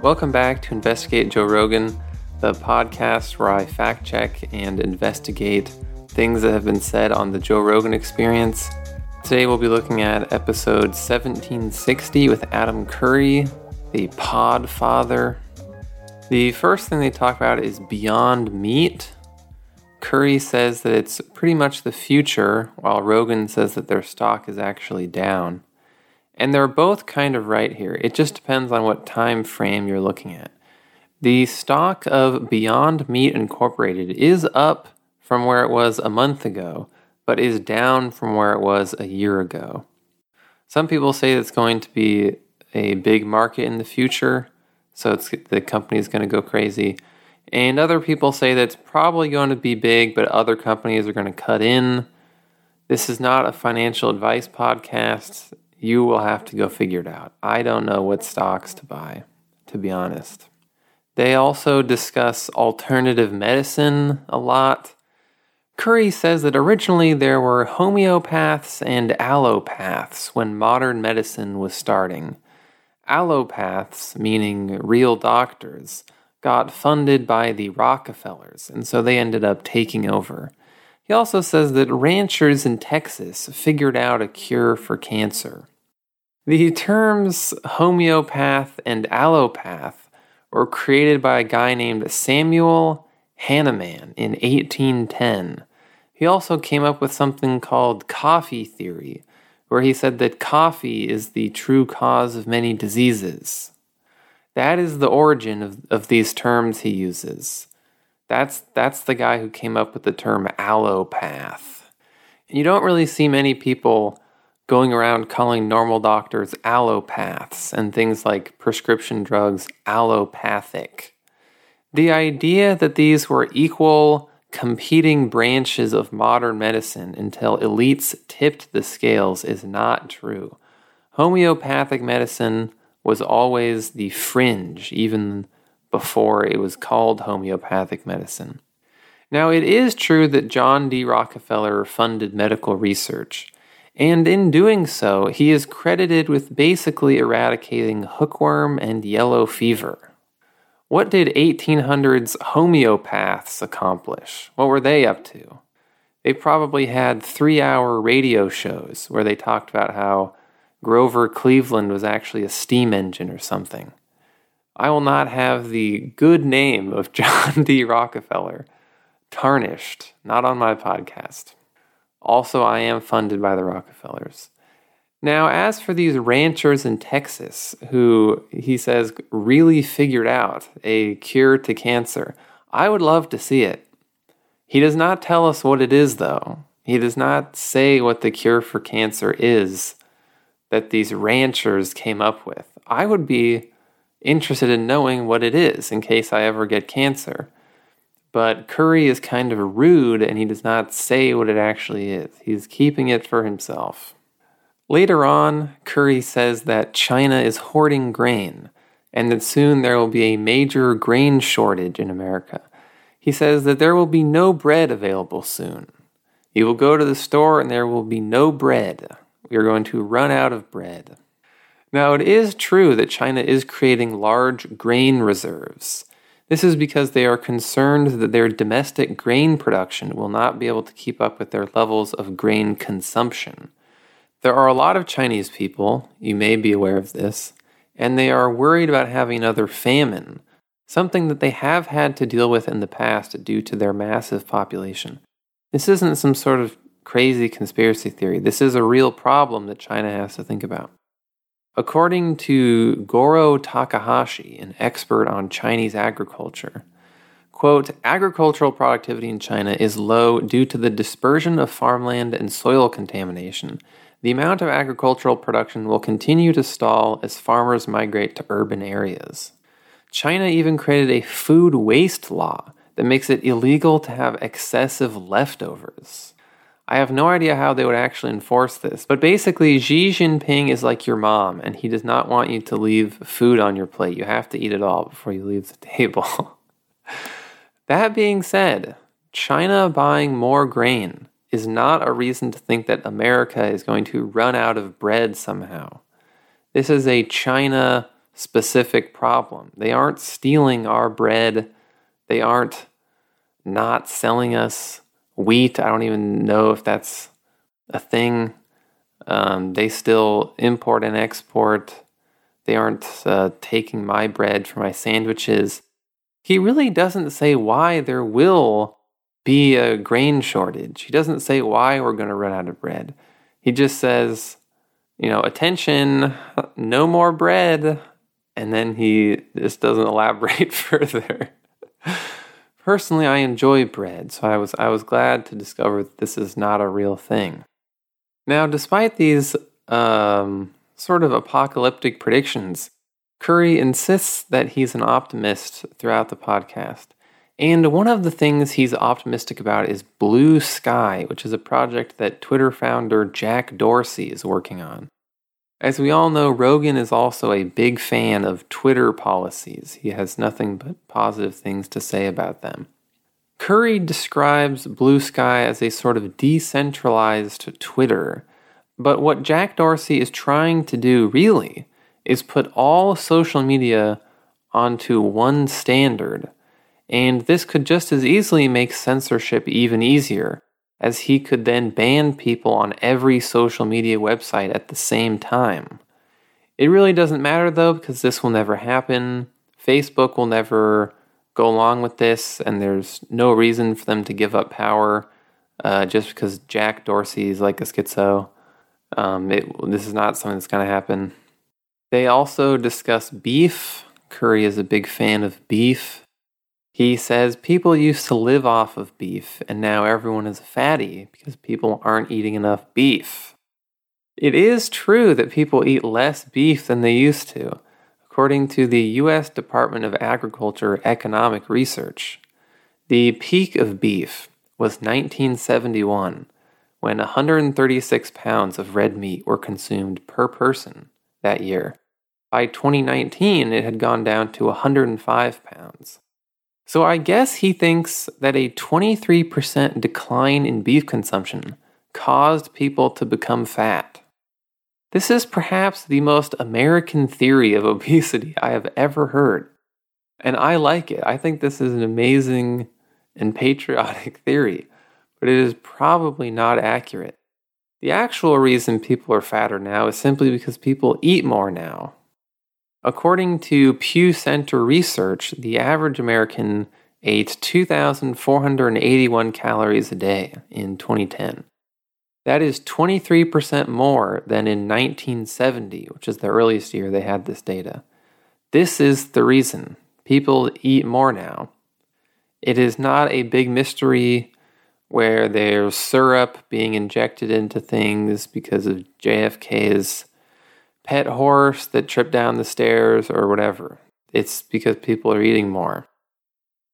Welcome back to Investigate Joe Rogan, the podcast where I fact check and investigate things that have been said on the Joe Rogan experience. Today we'll be looking at episode 1760 with Adam Curry, the pod father. The first thing they talk about is Beyond Meat. Curry says that it's pretty much the future, while Rogan says that their stock is actually down. And they're both kind of right here. It just depends on what time frame you're looking at. The stock of Beyond Meat Incorporated is up from where it was a month ago, but is down from where it was a year ago. Some people say it's going to be a big market in the future, so the company is going to go crazy. And other people say that's probably going to be big, but other companies are going to cut in. This is not a financial advice podcast. You will have to go figure it out. I don't know what stocks to buy, to be honest. They also discuss alternative medicine a lot. Curry says that originally there were homeopaths and allopaths when modern medicine was starting. Allopaths, meaning real doctors, got funded by the Rockefellers, and so they ended up taking over. He also says that ranchers in Texas figured out a cure for cancer. The terms homeopath and allopath were created by a guy named Samuel Hahnemann in 1810. He also came up with something called coffee theory, where he said that coffee is the true cause of many diseases. That is the origin of, of these terms he uses. That's, that's the guy who came up with the term allopath. And you don't really see many people going around calling normal doctors allopaths and things like prescription drugs allopathic. The idea that these were equal, competing branches of modern medicine until elites tipped the scales is not true. Homeopathic medicine was always the fringe, even before it was called homeopathic medicine. Now, it is true that John D. Rockefeller funded medical research. And in doing so, he is credited with basically eradicating hookworm and yellow fever. What did 1800s homeopaths accomplish? What were they up to? They probably had three hour radio shows where they talked about how Grover Cleveland was actually a steam engine or something. I will not have the good name of John D. Rockefeller tarnished, not on my podcast. Also, I am funded by the Rockefellers. Now, as for these ranchers in Texas who he says really figured out a cure to cancer, I would love to see it. He does not tell us what it is, though. He does not say what the cure for cancer is that these ranchers came up with. I would be interested in knowing what it is in case I ever get cancer. But Curry is kind of rude and he does not say what it actually is. He's keeping it for himself. Later on, Curry says that China is hoarding grain and that soon there will be a major grain shortage in America. He says that there will be no bread available soon. You will go to the store and there will be no bread. We are going to run out of bread. Now, it is true that China is creating large grain reserves. This is because they are concerned that their domestic grain production will not be able to keep up with their levels of grain consumption. There are a lot of Chinese people, you may be aware of this, and they are worried about having another famine, something that they have had to deal with in the past due to their massive population. This isn't some sort of crazy conspiracy theory. This is a real problem that China has to think about. According to Goro Takahashi, an expert on Chinese agriculture, quote, agricultural productivity in China is low due to the dispersion of farmland and soil contamination. The amount of agricultural production will continue to stall as farmers migrate to urban areas. China even created a food waste law that makes it illegal to have excessive leftovers. I have no idea how they would actually enforce this, but basically, Xi Jinping is like your mom, and he does not want you to leave food on your plate. You have to eat it all before you leave the table. that being said, China buying more grain is not a reason to think that America is going to run out of bread somehow. This is a China specific problem. They aren't stealing our bread, they aren't not selling us wheat. I don't even know if that's a thing. Um, they still import and export. They aren't uh, taking my bread for my sandwiches. He really doesn't say why there will be a grain shortage. He doesn't say why we're going to run out of bread. He just says, you know, attention, no more bread. And then he just doesn't elaborate further. Personally, I enjoy bread, so I was I was glad to discover that this is not a real thing. Now, despite these um, sort of apocalyptic predictions, Curry insists that he's an optimist throughout the podcast. And one of the things he's optimistic about is Bluesky, which is a project that Twitter founder Jack Dorsey is working on. As we all know, Rogan is also a big fan of Twitter policies. He has nothing but positive things to say about them. Curry describes Bluesky as a sort of decentralized Twitter. But what Jack Dorsey is trying to do, really, is put all social media onto one standard. And this could just as easily make censorship even easier as he could then ban people on every social media website at the same time. It really doesn't matter though, because this will never happen. Facebook will never go along with this, and there's no reason for them to give up power uh, just because Jack Dorsey is like a schizo. Um, it, this is not something that's going to happen. They also discuss beef. Curry is a big fan of beef. He says people used to live off of beef, and now everyone is a fatty because people aren't eating enough beef. It is true that people eat less beef than they used to, according to the U.S. Department of Agriculture Economic Research. The peak of beef was 1971, when 136 pounds of red meat were consumed per person that year. By 2019, it had gone down to 105 pounds. So I guess he thinks that a 23% decline in beef consumption caused people to become fat. This is perhaps the most American theory of obesity I have ever heard. And I like it. I think this is an amazing and patriotic theory, but it is probably not accurate. The actual reason people are fatter now is simply because people eat more now. According to Pew Center research, the average American ate 2,481 calories a day in 2010. That is 23% more than in 1970, which is the earliest year they had this data. This is the reason people eat more now. It is not a big mystery where there's syrup being injected into things because of JFK's pet horse that tripped down the stairs or whatever. It's because people are eating more.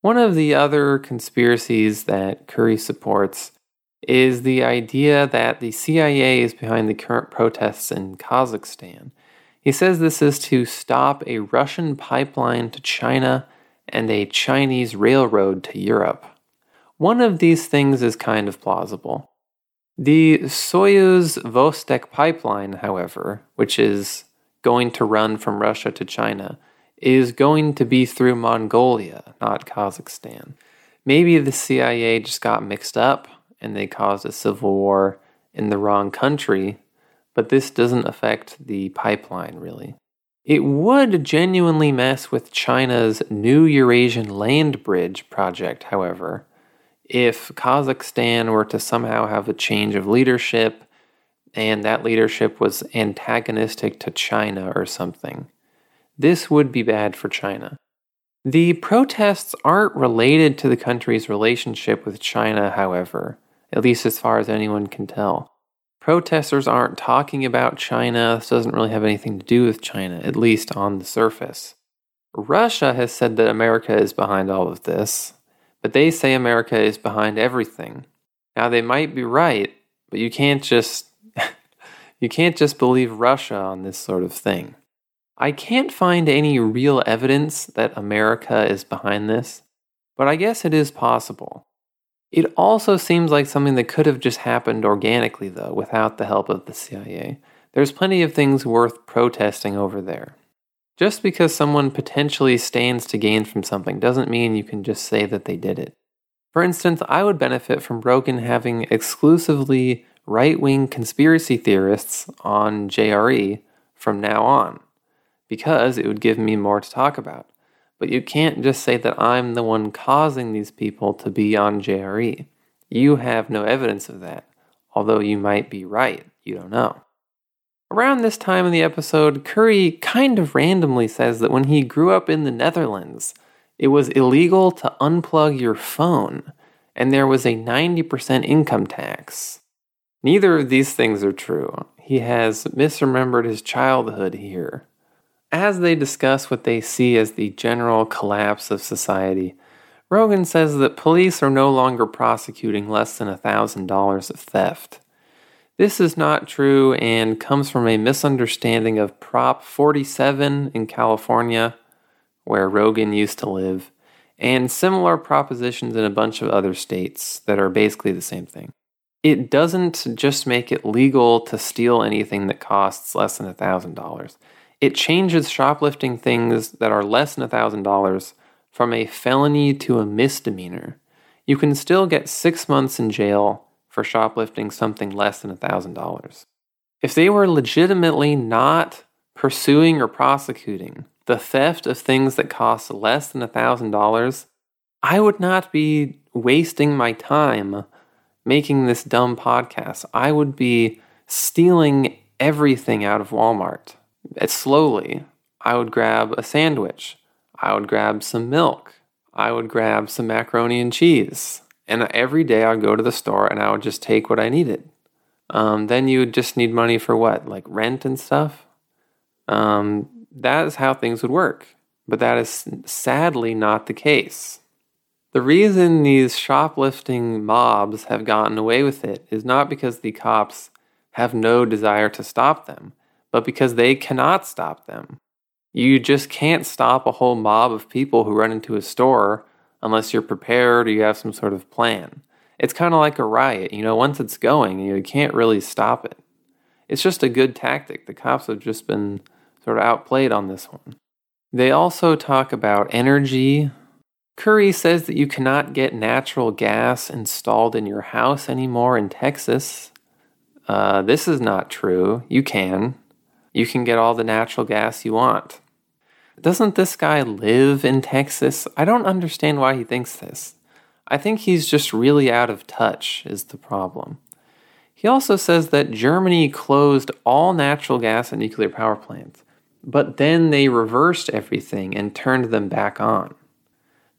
One of the other conspiracies that Curry supports is the idea that the CIA is behind the current protests in Kazakhstan. He says this is to stop a Russian pipeline to China and a Chinese railroad to Europe. One of these things is kind of plausible. The Soyuz Vostok pipeline, however, which is going to run from Russia to China, is going to be through Mongolia, not Kazakhstan. Maybe the CIA just got mixed up and they caused a civil war in the wrong country, but this doesn't affect the pipeline really. It would genuinely mess with China's new Eurasian land bridge project, however, if Kazakhstan were to somehow have a change of leadership and that leadership was antagonistic to China or something. This would be bad for China. The protests aren't related to the country's relationship with China, however, at least as far as anyone can tell. Protesters aren't talking about China. This doesn't really have anything to do with China, at least on the surface. Russia has said that America is behind all of this, but they say America is behind everything. Now they might be right, but you can't just you can't just believe Russia on this sort of thing. I can't find any real evidence that America is behind this, but I guess it is possible. It also seems like something that could have just happened organically, though, without the help of the CIA. There's plenty of things worth protesting over there. Just because someone potentially stands to gain from something doesn't mean you can just say that they did it. For instance, I would benefit from Rogan having exclusively right wing conspiracy theorists on JRE from now on, because it would give me more to talk about. But you can't just say that I'm the one causing these people to be on JRE. You have no evidence of that, although you might be right. You don't know. Around this time in the episode, Curry kind of randomly says that when he grew up in the Netherlands, it was illegal to unplug your phone, and there was a 90% income tax. Neither of these things are true. He has misremembered his childhood here. As they discuss what they see as the general collapse of society, Rogan says that police are no longer prosecuting less than $1,000 of theft. This is not true and comes from a misunderstanding of Prop 47 in California, where Rogan used to live, and similar propositions in a bunch of other states that are basically the same thing. It doesn't just make it legal to steal anything that costs less than $1,000. It changes shoplifting things that are less than $1,000 from a felony to a misdemeanor. You can still get six months in jail for shoplifting something less than $1,000. If they were legitimately not pursuing or prosecuting the theft of things that cost less than $1,000, I would not be wasting my time making this dumb podcast. I would be stealing everything out of Walmart. Slowly. I would grab a sandwich. I would grab some milk. I would grab some macaroni and cheese. And every day I'd go to the store and I would just take what I needed. Um, then you would just need money for what? Like rent and stuff? Um, that is how things would work. But that is sadly not the case. The reason these shoplifting mobs have gotten away with it is not because the cops have no desire to stop them, but because they cannot stop them. You just can't stop a whole mob of people who run into a store unless you're prepared or you have some sort of plan. It's kind of like a riot. You know, once it's going, you can't really stop it. It's just a good tactic. The cops have just been sort of outplayed on this one. They also talk about energy. Curry says that you cannot get natural gas installed in your house anymore in Texas. Uh, this is not true. You can. You can get all the natural gas you want. Doesn't this guy live in Texas? I don't understand why he thinks this. I think he's just really out of touch, is the problem. He also says that Germany closed all natural gas and nuclear power plants, but then they reversed everything and turned them back on.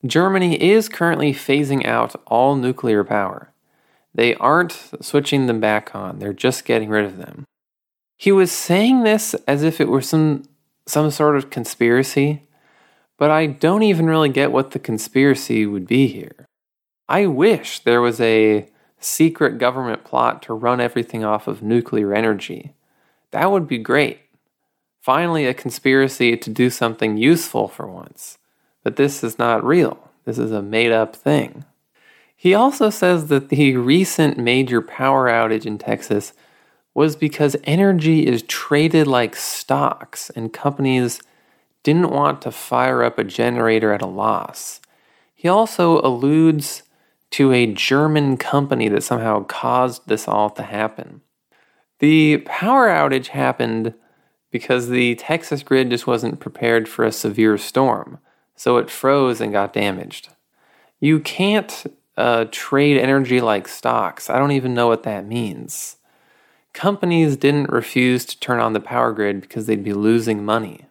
Germany is currently phasing out all nuclear power. They aren't switching them back on, they're just getting rid of them. He was saying this as if it were some some sort of conspiracy, but I don't even really get what the conspiracy would be here. I wish there was a secret government plot to run everything off of nuclear energy. That would be great. Finally, a conspiracy to do something useful for once. But this is not real. This is a made up thing. He also says that the recent major power outage in Texas was because energy is traded like stocks and companies didn't want to fire up a generator at a loss. He also alludes to a German company that somehow caused this all to happen. The power outage happened because the Texas grid just wasn't prepared for a severe storm, so it froze and got damaged. You can't uh, trade energy like stocks. I don't even know what that means companies didn't refuse to turn on the power grid because they'd be losing money.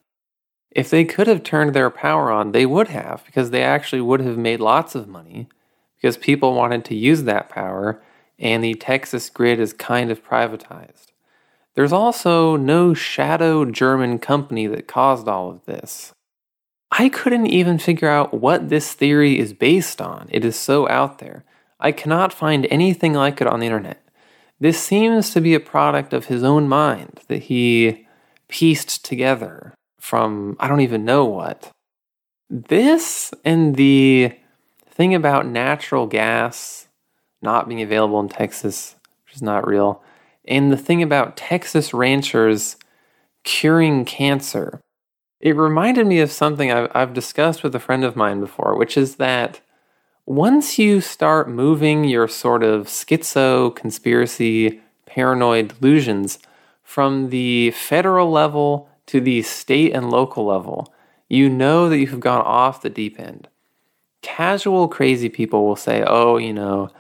If they could have turned their power on, they would have, because they actually would have made lots of money, because people wanted to use that power, and the Texas grid is kind of privatized. There's also no shadow German company that caused all of this. I couldn't even figure out what this theory is based on. It is so out there. I cannot find anything like it on the internet. This seems to be a product of his own mind that he pieced together from I don't even know what. This and the thing about natural gas not being available in Texas, which is not real. And the thing about Texas ranchers curing cancer. It reminded me of something I've, I've discussed with a friend of mine before, which is that once you start moving your sort of schizo, conspiracy, paranoid delusions from the federal level to the state and local level, you know that you've gone off the deep end. Casual, crazy people will say, oh, you know,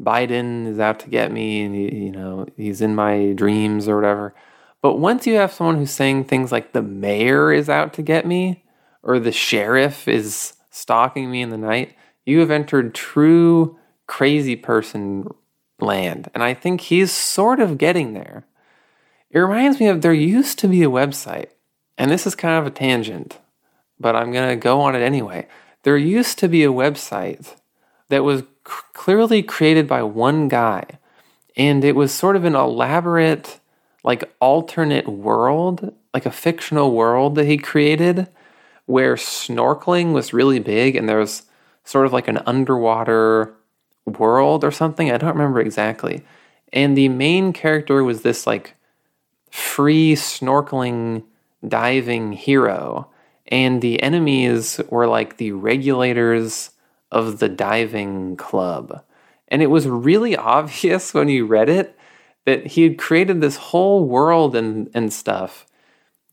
Biden is out to get me and, you know, he's in my dreams or whatever. But once you have someone who's saying things like the mayor is out to get me or the sheriff is stalking me in the night, you have entered true crazy person land. And I think he's sort of getting there. It reminds me of there used to be a website, and this is kind of a tangent, but I'm going to go on it anyway. There used to be a website that was c- clearly created by one guy, and it was sort of an elaborate like alternate world, like a fictional world that he created where snorkeling was really big and there was sort of like an underwater world or something. I don't remember exactly. And the main character was this like free snorkeling diving hero. And the enemies were like the regulators of the diving club. And it was really obvious when you read it that he had created this whole world and, and stuff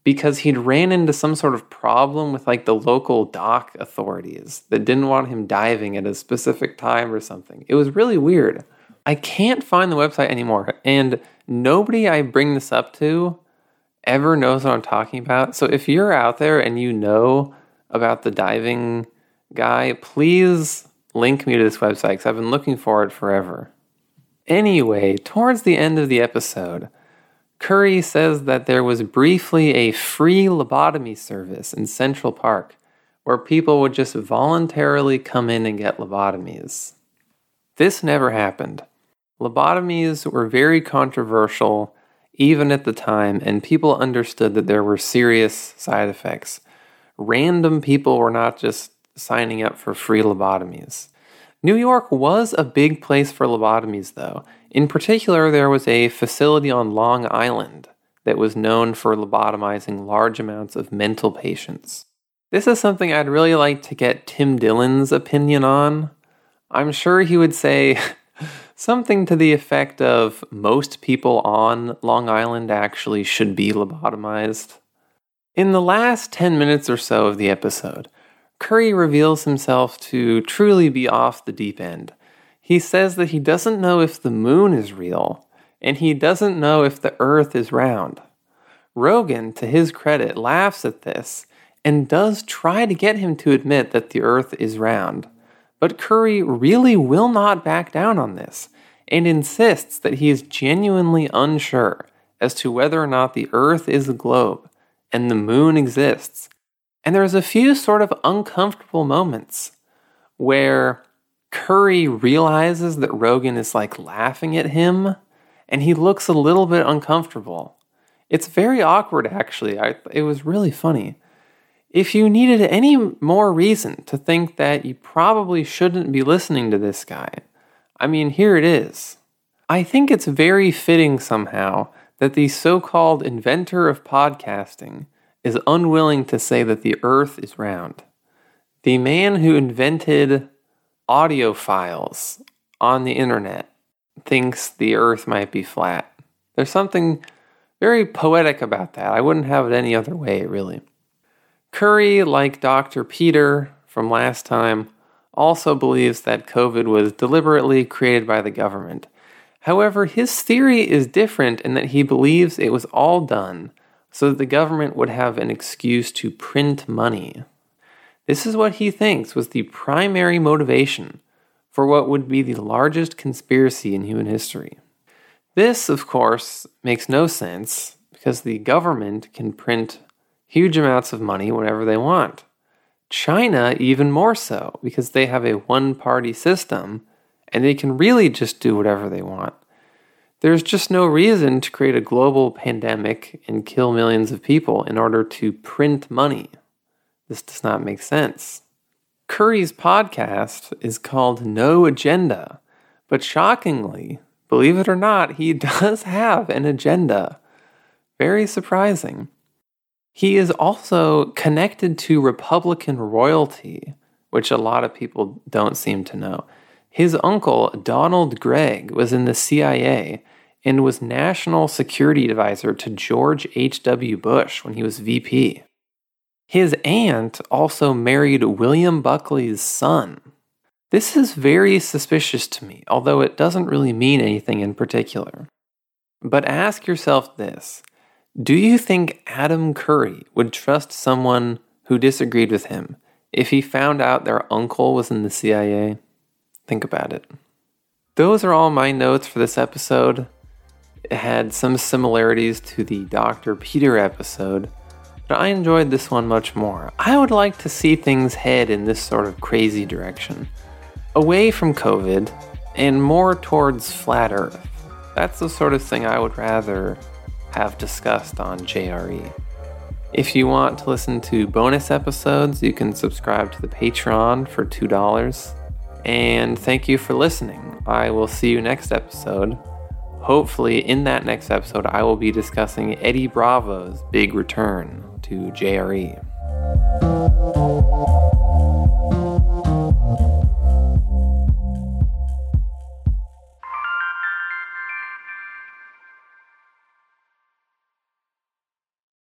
because he'd ran into some sort of problem with like the local dock authorities that didn't want him diving at a specific time or something. It was really weird. I can't find the website anymore, and nobody I bring this up to ever knows what I'm talking about. So if you're out there and you know about the diving guy, please link me to this website because I've been looking for it forever. Anyway, towards the end of the episode, Curry says that there was briefly a free lobotomy service in Central Park where people would just voluntarily come in and get lobotomies. This never happened. Lobotomies were very controversial even at the time, and people understood that there were serious side effects. Random people were not just signing up for free lobotomies. New York was a big place for lobotomies, though. In particular, there was a facility on Long Island that was known for lobotomizing large amounts of mental patients. This is something I'd really like to get Tim Dillon's opinion on. I'm sure he would say something to the effect of most people on Long Island actually should be lobotomized. In the last 10 minutes or so of the episode, Curry reveals himself to truly be off the deep end. He says that he doesn't know if the moon is real, and he doesn't know if the earth is round. Rogan, to his credit, laughs at this and does try to get him to admit that the earth is round. But Curry really will not back down on this and insists that he is genuinely unsure as to whether or not the earth is a globe and the moon exists and there's a few sort of uncomfortable moments where Curry realizes that Rogan is like laughing at him and he looks a little bit uncomfortable. It's very awkward, actually. I, it was really funny. If you needed any more reason to think that you probably shouldn't be listening to this guy, I mean, here it is. I think it's very fitting somehow that the so called inventor of podcasting is unwilling to say that the earth is round. The man who invented audio files on the internet thinks the earth might be flat. There's something very poetic about that. I wouldn't have it any other way, really. Curry, like Dr. Peter from last time, also believes that COVID was deliberately created by the government. However, his theory is different in that he believes it was all done so that the government would have an excuse to print money. This is what he thinks was the primary motivation for what would be the largest conspiracy in human history. This, of course, makes no sense because the government can print huge amounts of money whenever they want. China, even more so, because they have a one party system and they can really just do whatever they want. There's just no reason to create a global pandemic and kill millions of people in order to print money. This does not make sense. Curry's podcast is called No Agenda, But shockingly, believe it or not, he does have an agenda. Very surprising. He is also connected to Republican royalty, which a lot of people don't seem to know. His uncle, Donald Gregg, was in the CIA and was national security advisor to George H.W. Bush when he was VP. His aunt also married William Buckley's son. This is very suspicious to me, although it doesn't really mean anything in particular. But ask yourself this Do you think Adam Curry would trust someone who disagreed with him if he found out their uncle was in the CIA? Think about it. Those are all my notes for this episode. It had some similarities to the Dr. Peter episode, but I enjoyed this one much more. I would like to see things head in this sort of crazy direction. Away from COVID and more towards flat Earth. That's the sort of thing I would rather have discussed on JRE. If you want to listen to bonus episodes, you can subscribe to the Patreon for $2. And thank you for listening. I will see you next episode. Hopefully, in that next episode, I will be discussing Eddie Bravo's big return to JRE.